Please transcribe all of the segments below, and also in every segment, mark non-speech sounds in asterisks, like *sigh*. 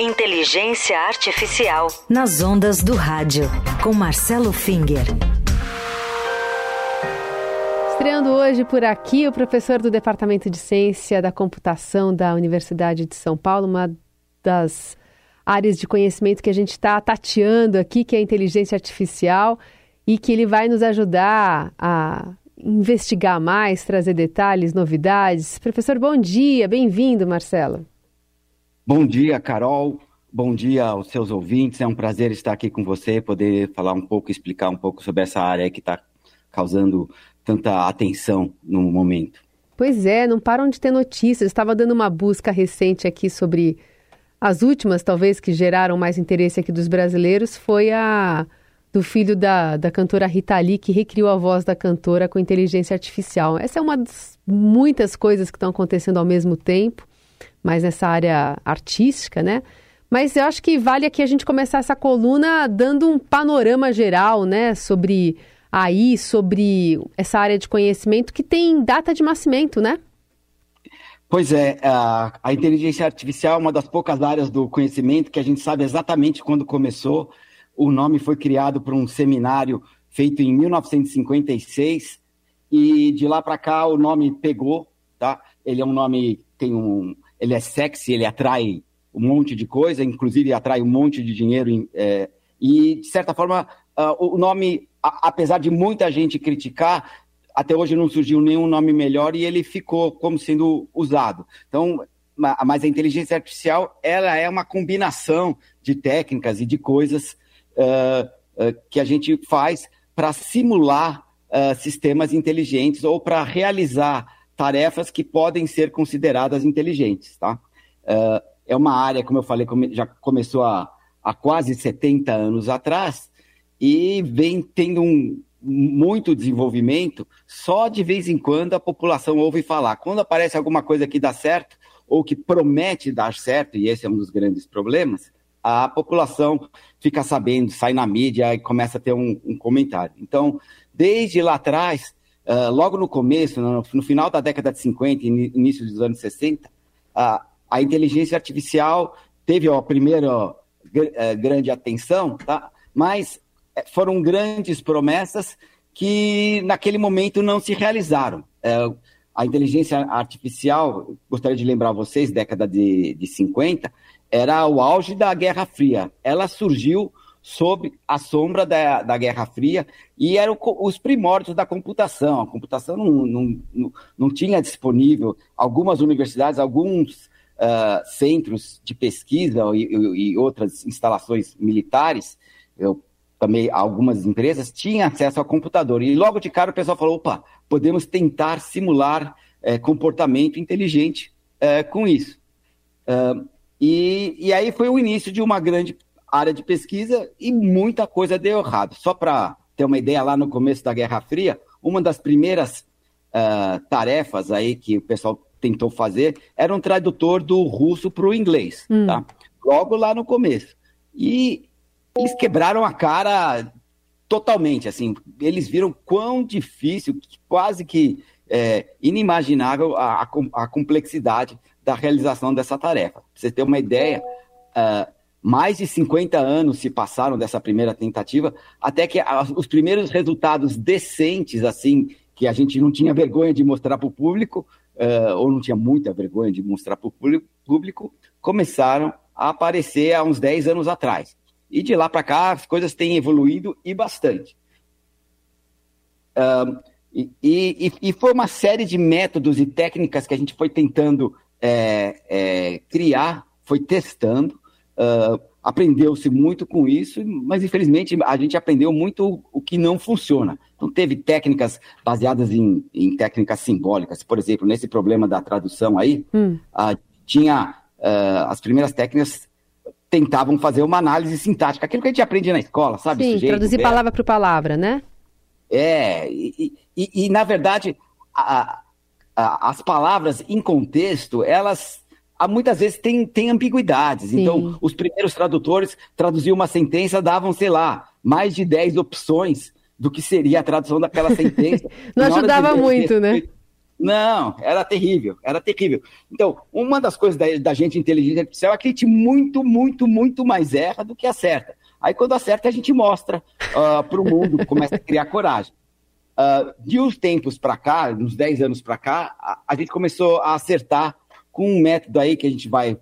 Inteligência Artificial. Nas ondas do rádio. Com Marcelo Finger. Estreando hoje por aqui o professor do Departamento de Ciência da Computação da Universidade de São Paulo, uma das áreas de conhecimento que a gente está tateando aqui, que é a inteligência artificial, e que ele vai nos ajudar a investigar mais, trazer detalhes, novidades. Professor, bom dia, bem-vindo, Marcelo. Bom dia, Carol. Bom dia aos seus ouvintes. É um prazer estar aqui com você, poder falar um pouco, explicar um pouco sobre essa área que está causando tanta atenção no momento. Pois é, não param de ter notícias. Estava dando uma busca recente aqui sobre as últimas, talvez, que geraram mais interesse aqui dos brasileiros, foi a do filho da, da cantora Rita Lee, que recriou a voz da cantora com inteligência artificial. Essa é uma das muitas coisas que estão acontecendo ao mesmo tempo mais nessa área artística, né? Mas eu acho que vale aqui a gente começar essa coluna dando um panorama geral, né, sobre aí, sobre essa área de conhecimento que tem data de nascimento, né? Pois é, a, a inteligência artificial é uma das poucas áreas do conhecimento que a gente sabe exatamente quando começou. O nome foi criado por um seminário feito em 1956 e de lá para cá o nome pegou, tá? Ele é um nome tem um ele é sexy, ele atrai um monte de coisa, inclusive atrai um monte de dinheiro. É, e, de certa forma, uh, o nome, a, apesar de muita gente criticar, até hoje não surgiu nenhum nome melhor e ele ficou como sendo usado. Então, mas a inteligência artificial, ela é uma combinação de técnicas e de coisas uh, uh, que a gente faz para simular sistemas inteligentes ou para realizar tarefas que podem ser consideradas inteligentes. Tá? Uh, é uma área, como eu falei, já começou há, há quase 70 anos atrás e vem tendo um, muito desenvolvimento, só de vez em quando a população ouve falar. Quando aparece alguma coisa que dá certo, ou que promete dar certo, e esse é um dos grandes problemas, a população fica sabendo, sai na mídia e começa a ter um, um comentário. Então, desde lá atrás, Uh, logo no começo, no, no, final da década de 50 e início dos anos 60, uh, a inteligência artificial teve a primeira uh, grande atenção, tá? mas eh, foram grandes promessas que naquele momento não se realizaram. Eh, a inteligência artificial, gostaria de lembrar vocês, década de, de 50, era o auge da Guerra Fria. Ela surgiu sob a sombra da, da Guerra Fria e eram os primórdios da computação. A computação não, não, não, não tinha disponível algumas universidades, alguns uh, centros de pesquisa e, e, outras instalações militares, eu, também algumas empresas tinham acesso ao computador. E logo de cara o pessoal falou: opa, podemos tentar simular eh, comportamento inteligente eh, com isso. Uh, e, e aí foi o início de uma grande área de pesquisa e muita coisa deu errado. Só para ter uma ideia, lá no começo da Guerra Fria, uma das primeiras uh, tarefas aí que o pessoal tentou fazer era um tradutor do russo para o inglês, hum. tá? Logo lá no começo. E eles quebraram a cara totalmente, assim. Eles viram quão difícil, quase que é, inimaginável a, a, complexidade da realização dessa tarefa. Pra você ter uma ideia, uh, mais de 50 anos se passaram dessa primeira tentativa, até que os primeiros resultados decentes, assim, que a gente não tinha vergonha de mostrar para o público, uh, ou não tinha muita vergonha de mostrar para o público, começaram a aparecer há uns 10 anos atrás. E de lá para cá as coisas têm evoluído e bastante. E, e, e, foi uma série de métodos e técnicas que a gente foi tentando é, é, criar, foi testando, Uh, Aprendeu-se muito com isso, mas infelizmente a gente aprendeu muito o que não funciona. Então, teve técnicas baseadas em, em técnicas simbólicas. Por exemplo, nesse problema da tradução aí, hum. uh, tinha uh, as primeiras técnicas tentavam fazer uma análise sintática, aquilo que a gente aprende na escola, sabe? Sim, Sujeito, traduzir verbo. palavra por palavra, né? É, e, e, e na verdade, a, a, as palavras em contexto, elas muitas vezes tem, tem ambiguidades. Sim. Então, os primeiros tradutores traduziam uma sentença, davam, sei lá, mais de 10 opções do que seria a tradução daquela sentença. *laughs* Não ajudava muito, né? Não, era terrível, era terrível. Então, uma das coisas da, da gente inteligência artificial é que a gente muito, muito, muito mais erra do que acerta. Aí quando acerta, a gente mostra uh, para o mundo, começa a criar coragem. Uh, de uns tempos para cá, uns 10 anos para cá, a, a, gente começou a acertar com um método aí que a gente vai,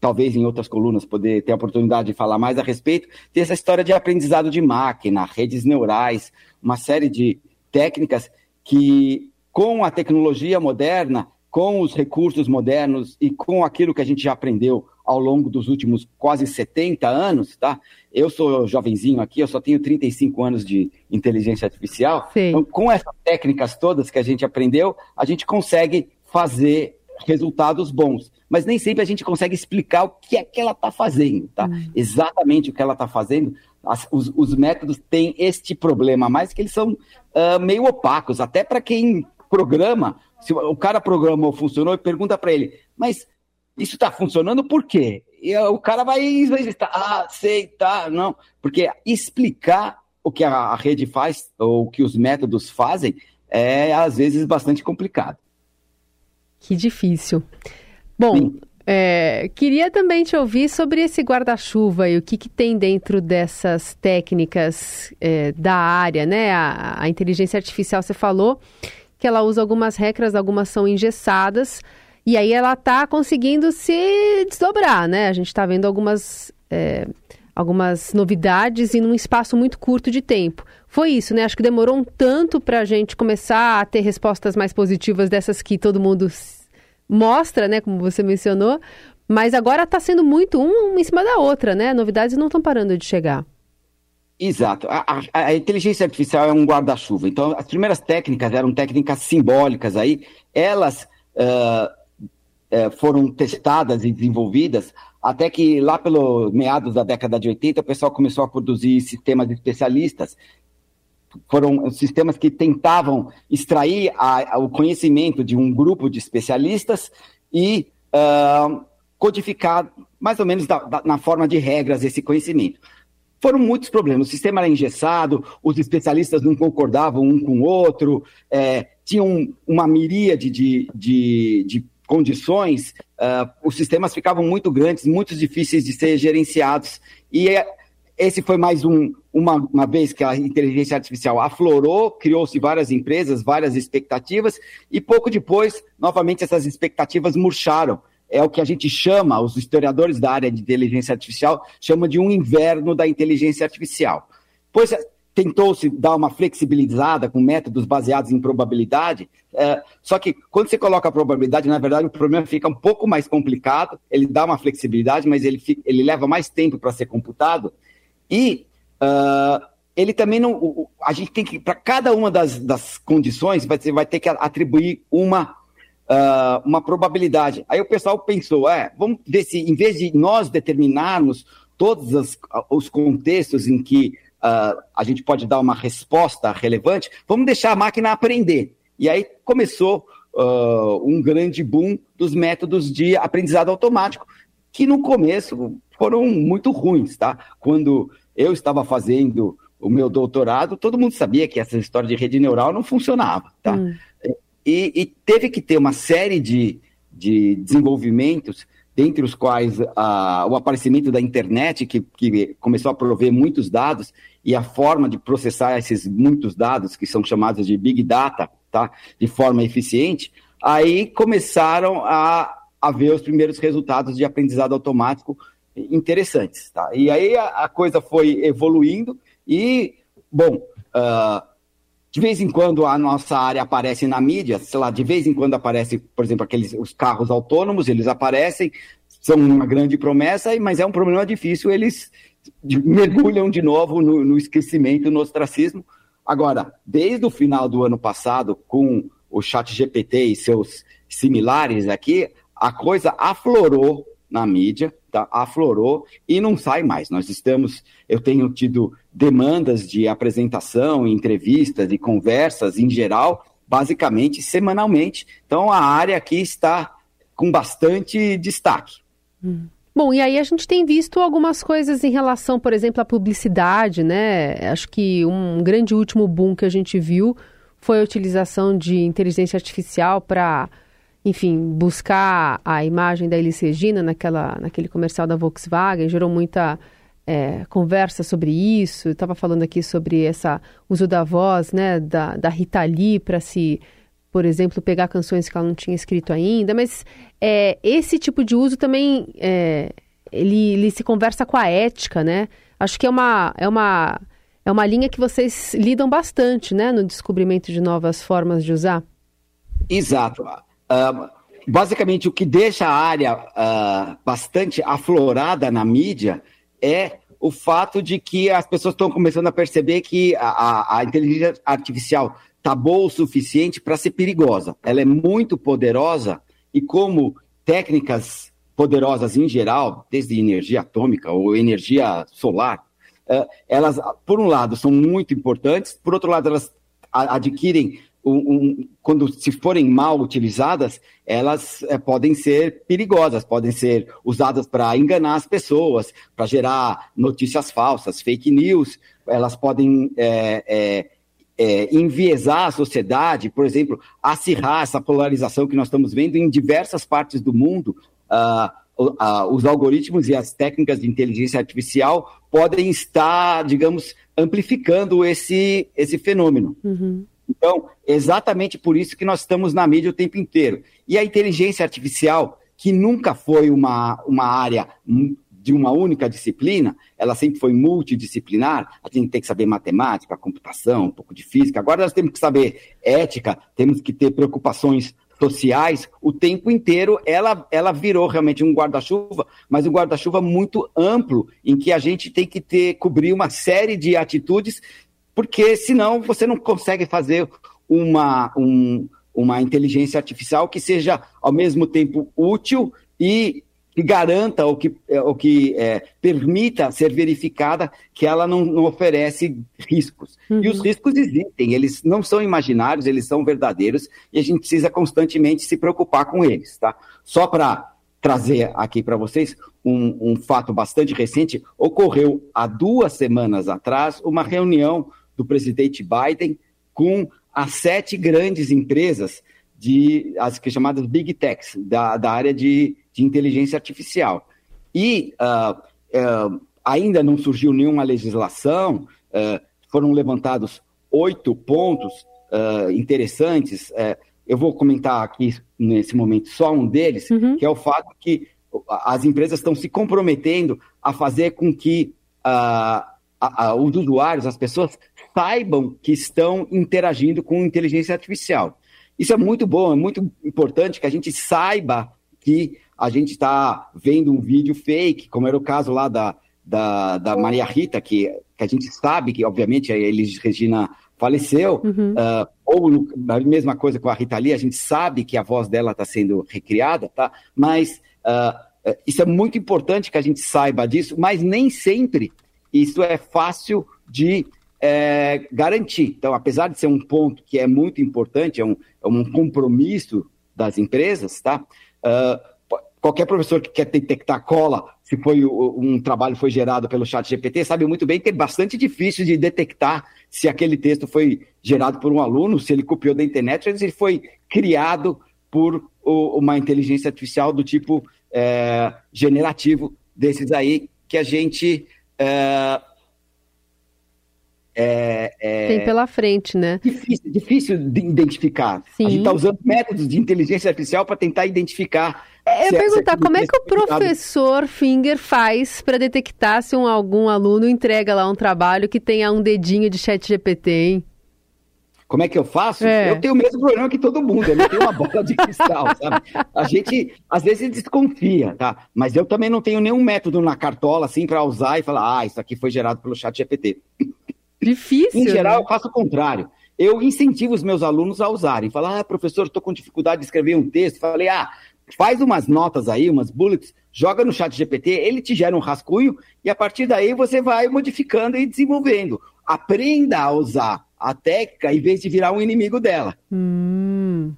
talvez em outras colunas, poder ter a oportunidade de falar mais a respeito, tem essa história de aprendizado de máquina, redes neurais, uma série de técnicas que, com a tecnologia moderna, com os recursos modernos e com aquilo que a gente já aprendeu ao longo dos últimos quase 70 anos, tá? Eu sou jovenzinho aqui, eu só tenho 35 anos de inteligência artificial. Sim. Então, com essas técnicas todas que a gente aprendeu, a gente consegue fazer resultados bons. Mas nem sempre a gente consegue explicar o que é que ela está fazendo, tá? Hum. Exatamente o que ela está fazendo. As, os, os, métodos têm este problema, mais que eles são uh, meio opacos, até para quem programa. Se o cara programou, funcionou, e pergunta para ele, mas isso está funcionando por quê? E o cara vai estar, ah, sei, tá, não. Porque explicar o que a rede faz, ou o que os métodos fazem, é às vezes bastante complicado. Que difícil. Bom, é, queria também te ouvir sobre esse guarda-chuva e o que, que, tem dentro dessas técnicas é, da área, né? A, a inteligência artificial, você falou que ela usa algumas regras, algumas são engessadas. E aí ela está conseguindo se desdobrar, né? A gente está vendo algumas, é, algumas novidades em um espaço muito curto de tempo. Foi isso, né? Acho que demorou um tanto para a gente começar a ter respostas mais positivas dessas que todo mundo mostra, né? Como você mencionou. Mas agora está sendo muito um em cima da outra, né? Novidades não estão parando de chegar. Exato. A, a, a, inteligência artificial é um guarda-chuva. Então, as primeiras técnicas eram técnicas simbólicas aí. Elas uh, é, foram testadas e desenvolvidas, até que lá pelo meados da década de 80 o pessoal começou a produzir sistemas especialistas. Foram sistemas que tentavam extrair a, a, o conhecimento de um grupo de especialistas e uh, codificar mais ou menos da, da, na forma de regras esse conhecimento. Foram muitos problemas. O sistema era engessado, os especialistas não concordavam um com o outro, é, tinham uma miríade de, de, de condições, uh, os sistemas ficavam muito grandes, muito difíceis de ser gerenciados. E é, esse foi mais um, uma, uma vez que a inteligência artificial aflorou, criou-se várias empresas, várias expectativas, e pouco depois, novamente, essas expectativas murcharam. É o que a gente chama, os historiadores da área de inteligência artificial chamam de um inverno da inteligência artificial. Pois tentou-se dar uma flexibilizada com métodos baseados em probabilidade, é, só que quando você coloca a probabilidade, na verdade o problema fica um pouco mais complicado, ele dá uma flexibilidade, mas ele, fica, ele leva mais tempo para ser computado, e uh, ele também não. A gente tem que, para cada uma das, das condições, você vai ter que atribuir uma, uh, uma probabilidade. Aí o pessoal pensou, é, vamos ver se, em vez de nós determinarmos todos os, os contextos em que uh, a gente pode dar uma resposta relevante, vamos deixar a máquina aprender. E aí começou um grande boom dos métodos de aprendizado automático, que no começo foram muito ruins, tá? Quando eu estava fazendo o meu doutorado, todo mundo sabia que essa história de rede neural não funcionava, tá? Hum. E, e, teve que ter uma série de, de desenvolvimentos dentre os quais ah, o aparecimento da internet, que, que começou a prover muitos dados, e a forma de processar esses muitos dados, que são chamados de Big Data, tá? de forma eficiente, aí começaram a, a ver os primeiros resultados de aprendizado automático interessantes. Tá? E aí a, a coisa foi evoluindo e, bom, uh, de vez em quando a nossa área aparece na mídia, sei lá, de vez em quando aparece, por exemplo, aqueles os carros autônomos, eles aparecem, são uma grande promessa, mas é um problema difícil, eles mergulham de novo no, no esquecimento, no ostracismo. Agora, desde o final do ano passado, com o chat GPT e seus similares aqui, a coisa aflorou na mídia, tá? aflorou e não sai mais. Nós estamos, eu tenho tido demandas de apresentação, entrevistas e conversas em geral, basicamente semanalmente. Então a área aqui está com bastante destaque. Hum. Bom, e aí a gente tem visto algumas coisas em relação, por exemplo, à publicidade, né? Acho que um grande último boom que a gente viu foi a utilização de inteligência artificial para, enfim, buscar a imagem da Elis Regina naquela, naquele comercial da Volkswagen, gerou muita é, conversa sobre isso. Estava falando aqui sobre esse uso da voz, né, da, da Rita Lee para se, por exemplo, pegar canções que ela não tinha escrito ainda. Mas é, esse tipo de uso também é, ele, ele se conversa com a ética, né? Acho que é uma, é uma é uma linha que vocês lidam bastante, né, no descobrimento de novas formas de usar. Exato. Basicamente, o que deixa a área uh, bastante aflorada na mídia é o fato de que as pessoas estão começando a perceber que a, a, a inteligência artificial está boa o suficiente para ser perigosa. Ela é muito poderosa e como técnicas poderosas em geral, desde energia atômica ou energia solar, elas, por um lado, são muito importantes, por outro lado, elas adquirem um, quando se forem mal utilizadas, elas é, podem ser perigosas, podem ser usadas para enganar as pessoas, para gerar notícias falsas, fake news, elas podem é, é, enviesar a sociedade, por exemplo, acirrar essa polarização que nós estamos vendo em diversas partes do mundo. Uh, os algoritmos e as técnicas de inteligência artificial podem estar, digamos, amplificando esse, esse fenômeno. Uhum. Então, exatamente por isso que nós estamos na mídia o tempo inteiro. E a inteligência artificial, que nunca foi uma, uma área de uma única disciplina, ela sempre foi multidisciplinar, a gente tem que saber matemática, computação, um pouco de física, agora nós temos que saber ética, temos que ter preocupações sociais, o tempo inteiro ela, ela virou realmente um guarda-chuva, mas um guarda-chuva muito amplo, em que a gente tem que ter, cobrir uma série de atitudes, porque senão você não consegue fazer uma, um, uma inteligência artificial que seja ao mesmo tempo útil e que garanta ou que, é, ou que é, permita ser verificada que ela não, não oferece riscos. Uhum. E os riscos existem, eles não são imaginários, eles são verdadeiros e a gente precisa constantemente se preocupar com eles. Tá? Só para trazer aqui para vocês um, um fato bastante recente, ocorreu há duas semanas atrás uma reunião do presidente Biden com as sete grandes empresas de as que chamadas big techs da, da área de de inteligência artificial. E uh, uh, ainda não surgiu nenhuma legislação, uh, foram levantados oito pontos interessantes. eu vou comentar aqui nesse momento só um deles, uhum. que é o fato que as empresas estão se comprometendo a fazer com que a, a, os usuários, as pessoas, saibam que estão interagindo com inteligência artificial. Isso é muito bom, é muito importante que a gente saiba que a gente está vendo um vídeo fake, como era o caso lá da, da, da Maria Rita, que, que a gente sabe que, obviamente, a Elis Regina faleceu, uhum. uh, ou a mesma coisa com a Rita Lee, a gente sabe que a voz dela está sendo recriada, tá? Mas uh, isso é muito importante que a gente saiba disso, mas nem sempre isso é fácil de é, garantir. Então, apesar de ser um ponto que é muito importante, é um, é um compromisso das empresas, tá? Uh, qualquer professor que quer detectar cola, se foi um trabalho foi gerado pelo chat GPT, sabe muito bem que é bastante difícil de detectar se aquele texto foi gerado por um aluno, se ele copiou da internet, ou se ele foi criado por uma inteligência artificial do tipo é, generativo desses aí que a gente é, é, é, Tem pela frente, né? Difícil, difícil de identificar. Sim. A gente está usando métodos de inteligência artificial para tentar identificar é, eu ia perguntar, como é que o professor Finger faz para detectar se um, algum aluno entrega lá um trabalho que tenha um dedinho de chat GPT, hein? Como é que eu faço? É. Eu tenho o mesmo problema que todo mundo, eu não tenho uma bola de cristal, *laughs* sabe? A gente, às vezes, desconfia, tá? Mas eu também não tenho nenhum método na cartola, assim, para usar e falar, ah, isso aqui foi gerado pelo chat GPT. Difícil. Em geral, né? eu faço o contrário. Eu incentivo os meus alunos a usarem. Falar, ah, professor, estou com dificuldade de escrever um texto. Falei, ah, faz umas notas aí, umas bullets, joga no chat GPT, ele te gera um rascunho e a partir daí você vai modificando e desenvolvendo. Aprenda a usar a técnica em vez de virar um inimigo dela. Hum.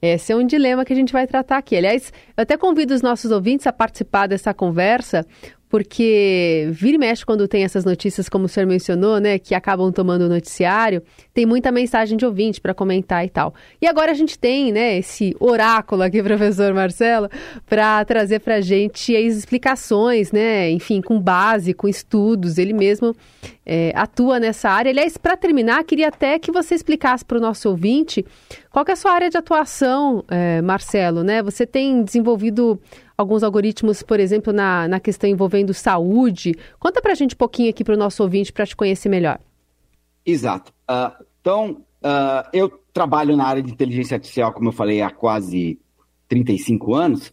Esse é um dilema que a gente vai tratar aqui. Aliás, eu até convido os nossos ouvintes a participar dessa conversa, porque vira e mexe quando tem essas notícias, como o senhor mencionou, né, que acabam tomando o noticiário, tem muita mensagem de ouvinte para comentar e tal. E agora a gente tem, né, esse oráculo aqui, *laughs* professor Marcelo, para trazer para a gente as explicações, né, enfim, com base, com estudos, ele mesmo é, atua nessa área. Aliás, para terminar, queria até que você explicasse para o nosso ouvinte qual é a sua área de atuação, é, Marcelo, né? Você tem desenvolvido alguns algoritmos, por exemplo, na, na questão envolvendo saúde. Conta para a gente um pouquinho aqui para o nosso ouvinte para te conhecer melhor. Exato. Uh, então, uh, eu trabalho na área de inteligência artificial, como eu falei, há quase 35 anos,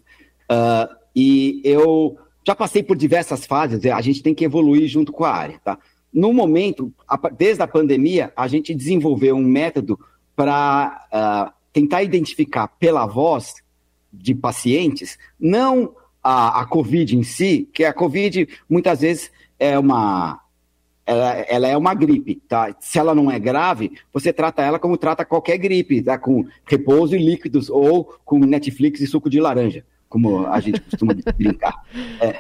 uh, e eu já passei por diversas fases, a gente tem que evoluir junto com a área, tá? No momento, desde a pandemia, a gente desenvolveu um método para tentar identificar pela voz de pacientes, não a, a Covid em si, que a Covid muitas vezes é uma. Ela, ela, é uma gripe, tá? Se ela não é grave, você trata ela como trata qualquer gripe, tá? Com repouso e líquidos, ou com Netflix e suco de laranja, como a gente costuma *laughs* brincar. É,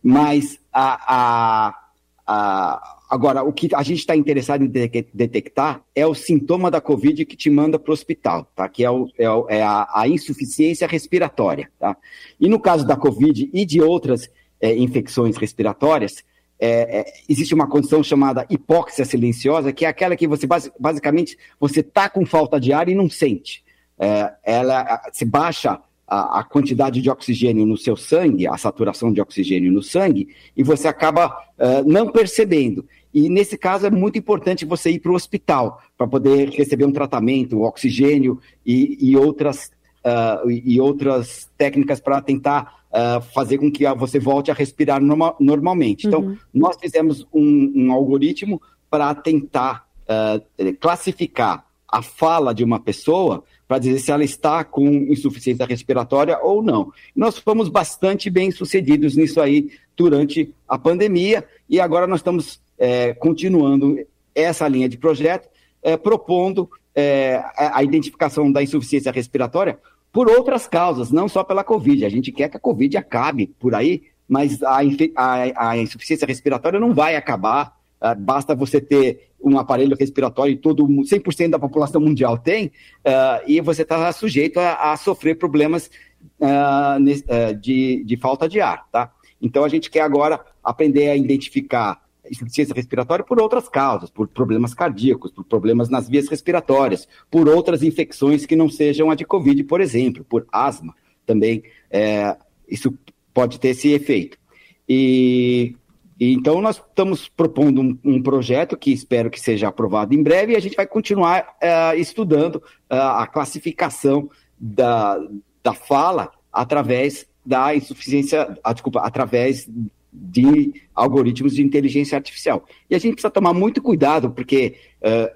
mas a, a, a Agora, o que a gente está interessado em de detectar é o sintoma da Covid que te manda para o hospital, tá? que é, o, é, o, é a, a, insuficiência respiratória. Tá? E no caso da Covid e de outras é, infecções respiratórias, é, é, existe uma condição chamada hipóxia silenciosa, que é aquela que você basicamente você está com falta de ar e não sente. É, ela se baixa a, a, quantidade de oxigênio no seu sangue, a saturação de oxigênio no sangue, e você acaba uh, não percebendo. E nesse caso é muito importante você ir para o hospital para poder receber um tratamento, oxigênio e, e outras, uh, e outras técnicas para tentar uh, fazer com que você volte a respirar norma normalmente. Então, uhum. nós fizemos um, um algoritmo para tentar classificar a fala de uma pessoa para dizer se ela está com insuficiência respiratória ou não. Nós fomos bastante bem sucedidos nisso aí durante a pandemia e agora nós estamos é, continuando essa linha de projeto, é, propondo é, a identificação da insuficiência respiratória por outras causas, não só pela Covid. A gente quer que a Covid acabe por aí, mas a, a, a insuficiência respiratória não vai acabar. Uh, basta você ter um aparelho respiratório e todo 100% da população mundial tem, uh, e você está sujeito a, a, sofrer problemas uh, de, de falta de ar, tá? Então a gente quer agora aprender a identificar insuficiência respiratória por outras causas, por problemas cardíacos, por problemas nas vias respiratórias, por outras infecções que não sejam a de Covid, por exemplo, por asma também. É, isso pode ter esse efeito. E então nós estamos propondo um, um, projeto que espero que seja aprovado em breve e a gente vai continuar é, estudando é, a classificação da, da fala através da insuficiência, a, desculpa, através de algoritmos de inteligência artificial. E a gente precisa tomar muito cuidado, porque, uh,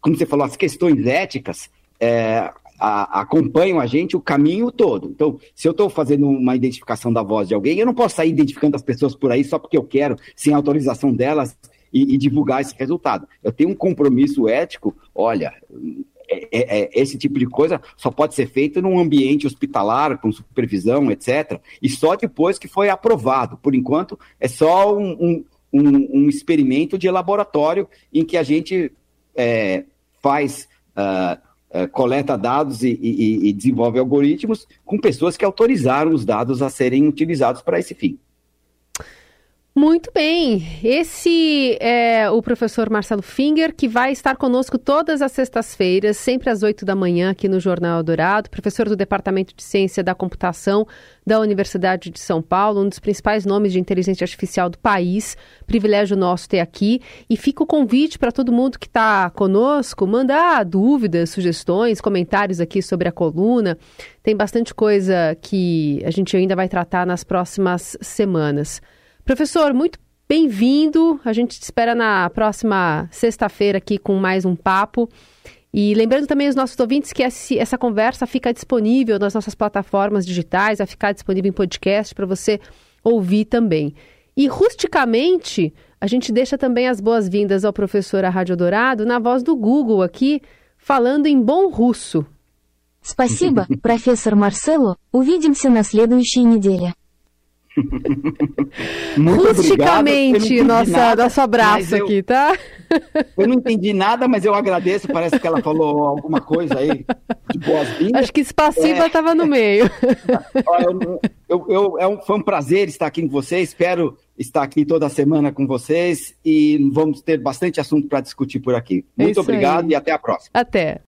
como você falou, as questões éticas uh, a, acompanham a gente o caminho todo. Então, se eu estou fazendo uma identificação da voz de alguém, eu não posso sair identificando as pessoas por aí só porque eu quero, sem autorização delas, e, e divulgar esse resultado. Eu tenho um compromisso ético, olha, é, é, é, esse tipo de coisa só pode ser feito num ambiente hospitalar, com supervisão, etc. E só depois que foi aprovado. Por enquanto, é só um, um, um, experimento de laboratório em que a gente é, faz. Uh, uh, coleta dados e, e, e desenvolve algoritmos com pessoas que autorizaram os dados a serem utilizados para esse fim. Muito bem, esse é o professor Marcelo Finger, que vai estar conosco todas as sextas-feiras, sempre às oito da manhã, aqui no Jornal Dourado, professor do Departamento de Ciência da Computação da Universidade de São Paulo, um dos principais nomes de inteligência artificial do país. Privilégio nosso ter aqui. E fica o convite para todo mundo que está conosco mandar dúvidas, sugestões, comentários aqui sobre a coluna. Tem bastante coisa que a gente ainda vai tratar nas próximas semanas. Professor, muito bem-vindo. A gente te espera na próxima sexta-feira aqui com mais um papo. E lembrando também os nossos ouvintes que essa conversa fica disponível nas nossas plataformas digitais, vai ficar disponível em podcast para você ouvir também. E rusticamente, a gente deixa também as boas-vindas ao professor Rádio Dourado na voz do Google aqui, falando em bom russo. Спасибо, *laughs* профессор Марсело. Увидимся на следующей неделе. Muito Rusticamente, nossa, nada, nosso abraço eu, aqui, tá? Eu não entendi nada, mas eu agradeço. Parece que ela falou alguma coisa aí de boas-vindas. Acho que Spassiva estava é. no meio. eu, eu, é um, foi um prazer estar aqui com vocês. Espero estar aqui toda semana com vocês e vamos ter bastante assunto para discutir por aqui. Muito obrigado aí. e até a próxima. Até.